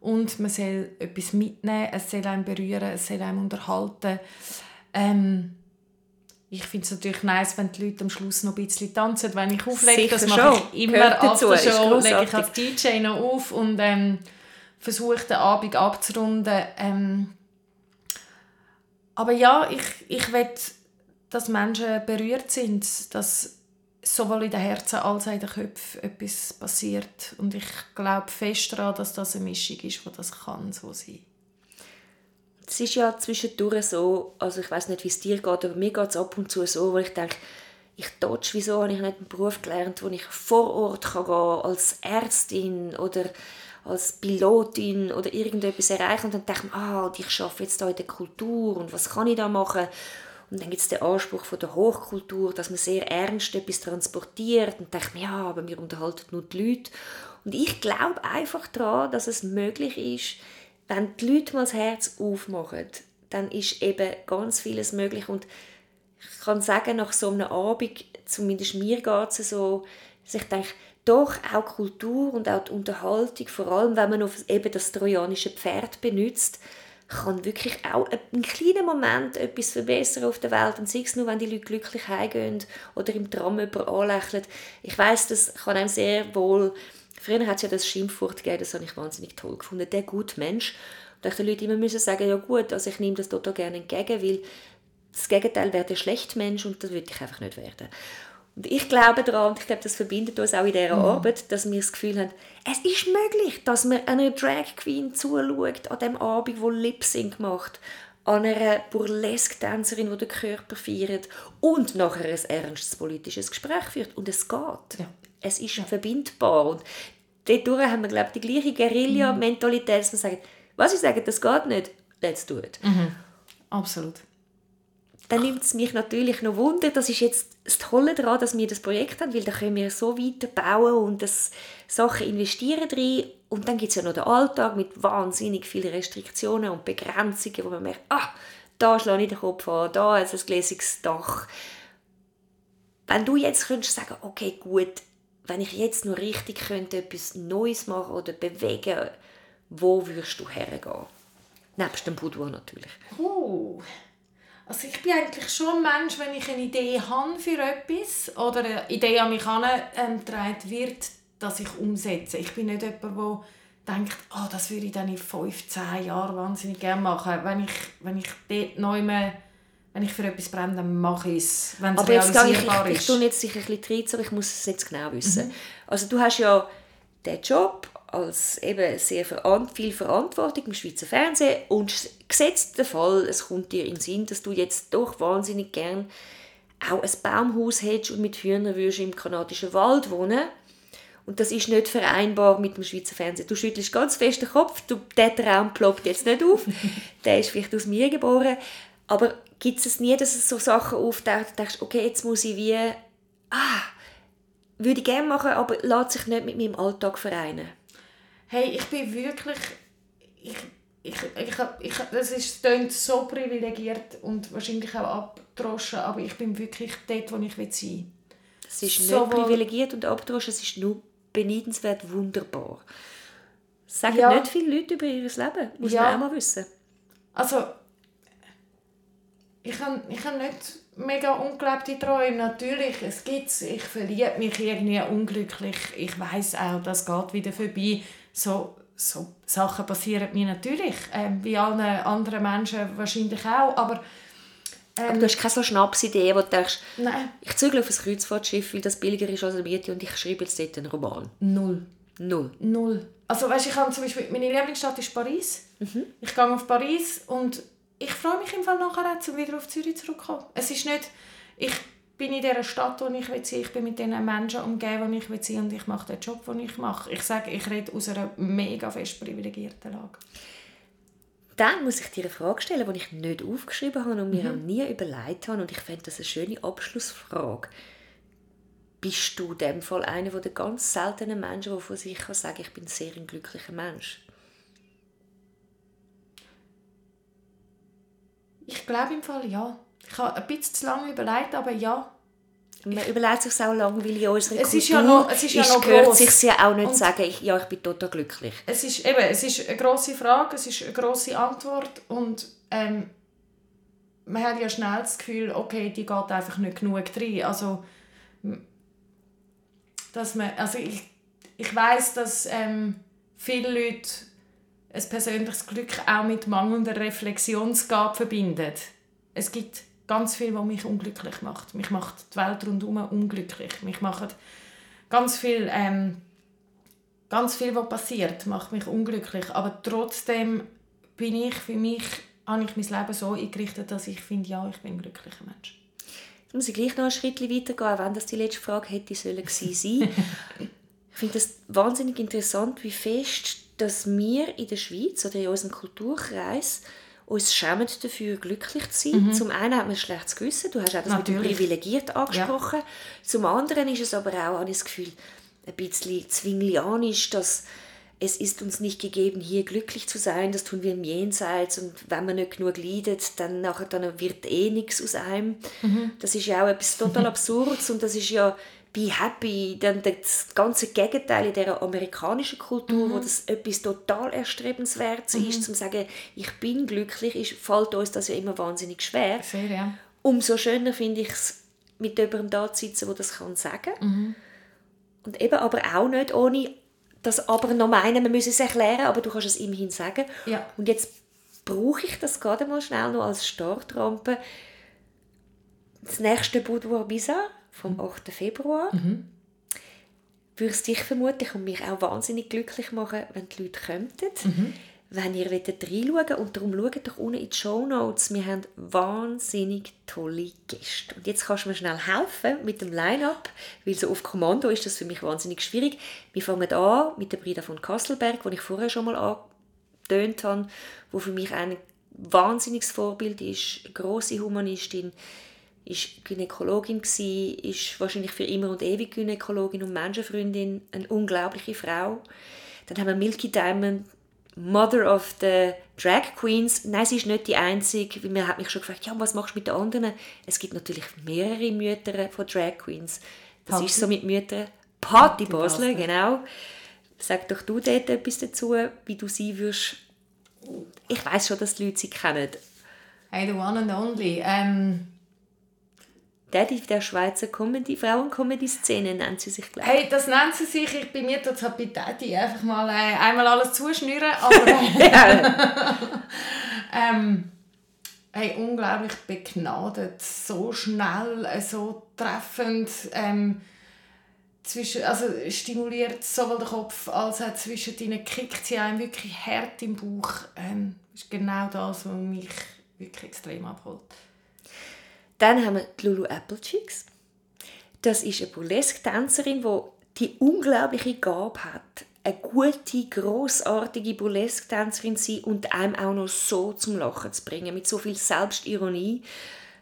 und man soll etwas mitnehmen, es soll einen berühren, es soll einen unterhalten. Ähm, ich finde es natürlich nice, wenn die Leute am Schluss noch ein bisschen tanzen, wenn ich auflege. Das mache ich immer after Show, lege ich als DJ noch auf und ähm, versuche den Abend abzurunden. Ähm, aber ja, ich, ich will, dass Menschen berührt sind, dass sowohl in den Herzen als auch in den Köpfen etwas passiert. Und ich glaube fest daran, dass das eine Mischung ist, die das kann so sein Es ist ja zwischendurch so, also ich weiß nicht, wie es dir geht, aber mir geht es ab und zu so, wo ich denke, ich dodge, wieso habe ich nicht einen Beruf gelernt, wo ich vor Ort kann gehen als Ärztin oder als Pilotin oder irgendetwas erreichen und dann denke ich, ah, ich arbeite jetzt hier in der Kultur und was kann ich da machen? Und dann gibt es den Anspruch von der Hochkultur, dass man sehr ernst etwas transportiert und denkt, ja, aber wir unterhalten nur die Leute. Und ich glaube einfach daran, dass es möglich ist, wenn die Leute mal das Herz aufmachen, dann ist eben ganz vieles möglich. Und ich kann sagen, nach so einem Abend, zumindest mir geht es so, dass ich denke, doch auch Kultur und auch die Unterhaltung, vor allem wenn man auf eben das trojanische Pferd benutzt, kann wirklich auch einen kleinen Moment etwas verbessern auf der Welt und sei es nur, wenn die Leute glücklich heimgehen oder im Tram jemand anlächeln. Ich weiß, das kann einem sehr wohl... Früher hat es ja das Schimpfwort gegeben, das habe ich wahnsinnig toll gefunden, der gute Mensch. Und ich den Leuten immer müssen sagen, ja gut, also ich nehme das total gerne entgegen, weil das Gegenteil wäre der schlechte Mensch und das würde ich einfach nicht werden. Und ich glaube daran, und ich glaube, das verbindet uns auch in dieser mhm. Arbeit, dass wir das Gefühl haben, es ist möglich, dass man einer Drag Queen zuschaut an dem Abend, wo Lip Sync macht, an einer Burlesque-Tänzerin, die den Körper feiert und nachher ein ernstes politisches Gespräch führt. Und es geht. Ja. Es ist ja. verbindbar. Und dort haben wir, glaube ich, die gleiche Guerilla-Mentalität, dass wir sagen, was ich sage, das geht nicht, let's do it. Mhm. Absolut dann nimmt es mich natürlich noch Wunder. Das ist jetzt das Tolle daran, dass wir das Projekt haben, weil da können wir so weiter bauen und das Sachen investieren drin. Und dann gibt es ja noch den Alltag mit wahnsinnig vielen Restriktionen und Begrenzungen, wo man merkt, ah, da schlage ich den Kopf an, da ist ein gläsiges Dach. Wenn du jetzt könntest sagen, okay, gut, wenn ich jetzt nur richtig könnte, etwas Neues machen oder bewegen, wo würdest du hergehen? Nebst dem Boudoir natürlich. Uh. Also ich bin eigentlich schon ein Mensch, wenn ich eine Idee habe für etwas oder eine Idee an mich herangetragen wird, dass ich umsetze. Ich bin nicht jemand, der denkt, oh, das würde ich dann in 15 Jahren wahnsinnig gerne machen. Wenn ich, wenn ich dort neu mehr wenn ich für etwas brenne, dann mache ich es, wenn es aber realisierbar ich, ich, ich, ich, tue jetzt sicher ein bisschen rein, ich muss es jetzt genau wissen. Mhm. Also du hast ja den Job als eben sehr viel Verantwortung im Schweizer Fernsehen und gesetzt der Fall, es kommt dir in den Sinn, dass du jetzt doch wahnsinnig gern auch ein Baumhaus hättest und mit Hühnern würdest im kanadischen Wald wohnen und das ist nicht vereinbar mit dem Schweizer Fernsehen. Du schüttelst ganz fest den Kopf, du, der Traum ploppt jetzt nicht auf, <laughs> der ist vielleicht aus mir geboren, aber gibt es nie, dass es so Sachen auftaucht und denkst, okay, jetzt muss ich wie, ah, würde ich gerne machen, aber lässt sich nicht mit meinem Alltag vereinen. Hey, ich bin wirklich... Ich, ich, ich, ich, das ist, klingt so privilegiert und wahrscheinlich auch abgedroschen, aber ich bin wirklich dort, wo ich sein will. Es ist so nicht privilegiert und abgedroschen, es ist nur beneidenswert wunderbar. Das sagen ja. nicht viele Leute über ihr Leben, muss ja. man auch mal wissen. Also, ich habe ich hab nicht mega ungelebte Träume. Natürlich, es gibt Ich verliebe mich irgendwie unglücklich. Ich weiß auch, das geht wieder vorbei so so Sachen passieren mir natürlich, ähm, wie allen anderen Menschen wahrscheinlich auch, aber ähm, aber du hast keine so Schnapsidee, wo du denkst, nein. ich zügle auf ein Kreuzfahrtschiff, weil das billiger ist als eine Miete und ich schreibe jetzt dort einen Roman. Null. Null? Null. Also weißt, ich habe zum Beispiel, meine Lieblingsstadt ist Paris. Mhm. Ich gehe auf Paris und ich freue mich im Fall nachher auch, um wieder auf Zürich zurückzukommen. Es ist nicht, ich bin in dieser Stadt, wo ich will sein, ich bin mit den Menschen umgeben, wo ich will sein und ich mache den Job, den ich mache. Ich sage, ich rede aus einer mega fest privilegierten Lage. Dann muss ich dir eine Frage stellen, die ich nicht aufgeschrieben habe und mir mhm. auch nie überlegt habe und ich finde das eine schöne Abschlussfrage. Bist du in dem Fall einer der ganz seltenen Menschen, der von sich kann sagen ich bin sehr ein glücklicher Mensch? Ich glaube im Fall ja. Ich habe ein bisschen zu lange überlegt, aber ja. Man überlegt sich auch lange, weil in unserer es Kultur ist ja noch, es ist ja noch gehört gross. sich ja auch nicht zu sagen, ich, ja, ich bin total glücklich. Es ist, eben, es ist eine grosse Frage, es ist eine grosse Antwort und ähm, man hat ja schnell das Gefühl, okay, die geht einfach nicht genug rein. Also, dass man, also ich, ich weiß, dass ähm, viele Leute ein persönliches Glück auch mit mangelnder Reflexionsgabe verbinden. Es gibt ganz viel, was mich unglücklich macht. Mich macht die Welt rundherum unglücklich. Mich macht ganz viel, ähm, ganz viel, was passiert, macht mich unglücklich. Aber trotzdem bin ich für mich, habe ich mein Leben so eingerichtet, dass ich finde, ja, ich bin ein glücklicher Mensch. Jetzt muss ich gleich noch einen Schritt weitergehen, auch wenn das die letzte Frage hätte sollen sein. <laughs> ich finde es wahnsinnig interessant, wie fest, dass wir in der Schweiz oder in unserem Kulturkreis uns schämen dafür, glücklich zu sein. Mhm. Zum einen hat man ein schlechtes Gewissen, du hast auch das Natürlich. mit dem privilegiert angesprochen. Ja. Zum anderen ist es aber auch, habe ich das Gefühl, ein bisschen zwinglianisch, dass es ist uns nicht gegeben, hier glücklich zu sein, das tun wir im Jenseits und wenn man nicht genug leidet, dann, nachher, dann wird eh nichts aus einem. Mhm. Das ist ja auch etwas total <laughs> Absurdes und das ist ja be happy, dann das ganze Gegenteil in der amerikanischen Kultur, mhm. wo das etwas total erstrebenswertes mhm. ist, zum sagen, ich bin glücklich, ist, fällt uns das ja immer wahnsinnig schwer. Sehr, ja. Umso schöner finde ich es, mit jemandem da zu sitzen, der das kann sagen. Mhm. Und eben aber auch nicht ohne das aber noch meinen, man müsse es erklären, aber du kannst es immerhin sagen. Ja. Und jetzt brauche ich das gerade mal schnell noch als Startrampe. Das nächste Boudoir Bizarre vom 8. Februar. Mhm. Würde es dich vermutlich und mich auch wahnsinnig glücklich machen, wenn die Leute kommen. Mhm. Wenn ihr reinschauen und darum schaut doch unten in die Show Notes. Wir haben wahnsinnig tolle Gäste. Und jetzt kannst du mir schnell helfen mit dem Line-Up, weil so auf Kommando ist das für mich wahnsinnig schwierig. Wir fangen an mit der Brida von Kasselberg, die ich vorher schon mal angetönt habe, wo für mich ein wahnsinniges Vorbild ist, eine grosse Humanistin, ist Gynäkologin gsi, ist wahrscheinlich für immer und ewig Gynäkologin und Menschenfreundin, eine unglaubliche Frau. Dann haben wir Milky Diamond, Mother of the Drag Queens. Nein, sie ist nicht die einzige, weil man hat mich schon gefragt, ja, was machst du mit den anderen? Es gibt natürlich mehrere Mütter von Drag Queens. Das Party. ist so mit Müttern. Party, Party Basler, genau. Sag doch du dort etwas dazu, wie du sie würdest. Ich weiß schon, dass die Leute sie kennen. Hey, the one and only. Ähm Daddy der Schweizer Comedy, Frauen-Comedy-Szene nennt sie sich, glaube ich. Hey, das nennt sie sich. Ich bin mir dort halt bei Daddy einfach mal äh, einmal alles zuschnüren. Aber äh, <laughs> <laughs> ähm, hey, unglaublich begnadet, so schnell, äh, so treffend. Ähm, zwischen, also stimuliert sowohl den Kopf als auch zwischen ihnen kickt sie einem wirklich hart im Bauch. Ähm, das ist genau das, was mich wirklich extrem abholt. Dann haben wir die Lulu Applecheeks. Das ist eine Burlesque-Tänzerin, die die unglaubliche Gabe hat, eine gute, großartige Burlesque-Tänzerin zu sein und einem auch noch so zum Lachen zu bringen, mit so viel Selbstironie.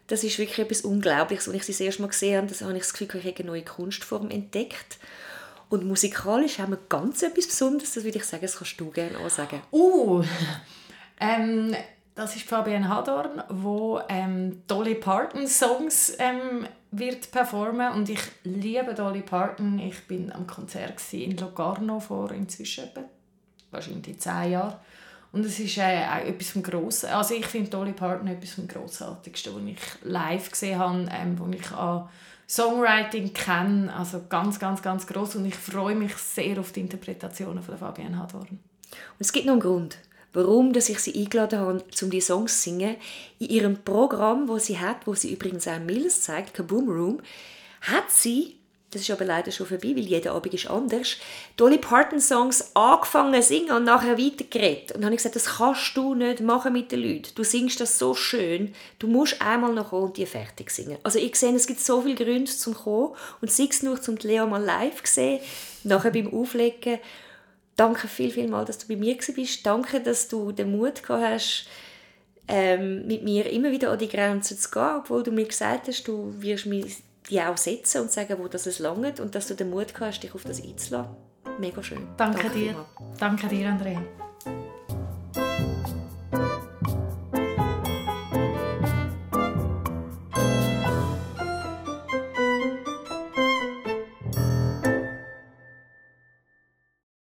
Das ist wirklich etwas Unglaubliches. Als ich sie das erste Mal gesehen habe, das habe ich das Gefühl, ich habe eine neue Kunstform entdeckt. Und musikalisch haben wir ganz etwas Besonderes, das würde ich sagen, das kannst du gerne auch sagen. Uh, <laughs> ähm, das ist Fabienne Hadorn, wo ähm, Dolly Parton Songs ähm, wird performen und ich liebe Dolly Parton. Ich bin am Konzert in Locarno vor inzwischen etwa, wahrscheinlich zehn Jahren. Und es ist äh, auch etwas vom Grossen. Also ich finde Dolly Parton etwas vom Grossartigsten, was ich live gesehen habe, ähm, wo ich an Songwriting kenne. Also ganz, ganz, ganz groß und ich freue mich sehr auf die Interpretationen von Fabienne Hadorn. Und es gibt noch einen Grund, warum dass ich sie eingeladen habe, um die Songs zu singen. In ihrem Programm, wo sie hat, wo sie übrigens auch Mills zeigt, Kaboom Room, hat sie das ist aber leider schon vorbei, weil jeder Abend ist anders, Dolly Parton Songs angefangen zu singen und nachher weitergeredet. Und dann habe ich gesagt, das kannst du nicht machen mit den Leuten. Du singst das so schön, du musst einmal noch kommen und die fertig singen. Also ich sehe, es gibt so viele Gründe zum kommen und sei es nur, um Lea mal live zu sehen, nachher beim Auflegen. Danke viel, viel mal, dass du bei mir bist. Danke, dass du den Mut gehabt hast, ähm, mit mir immer wieder an die Grenzen zu gehen, obwohl du mir gesagt hast, du wirst mich die auch setzen und sagen, wo das es langt und dass du den Mut hast, dich auf das einzulassen. Mega schön. Danke, Danke dir. Danke dir, Andrea.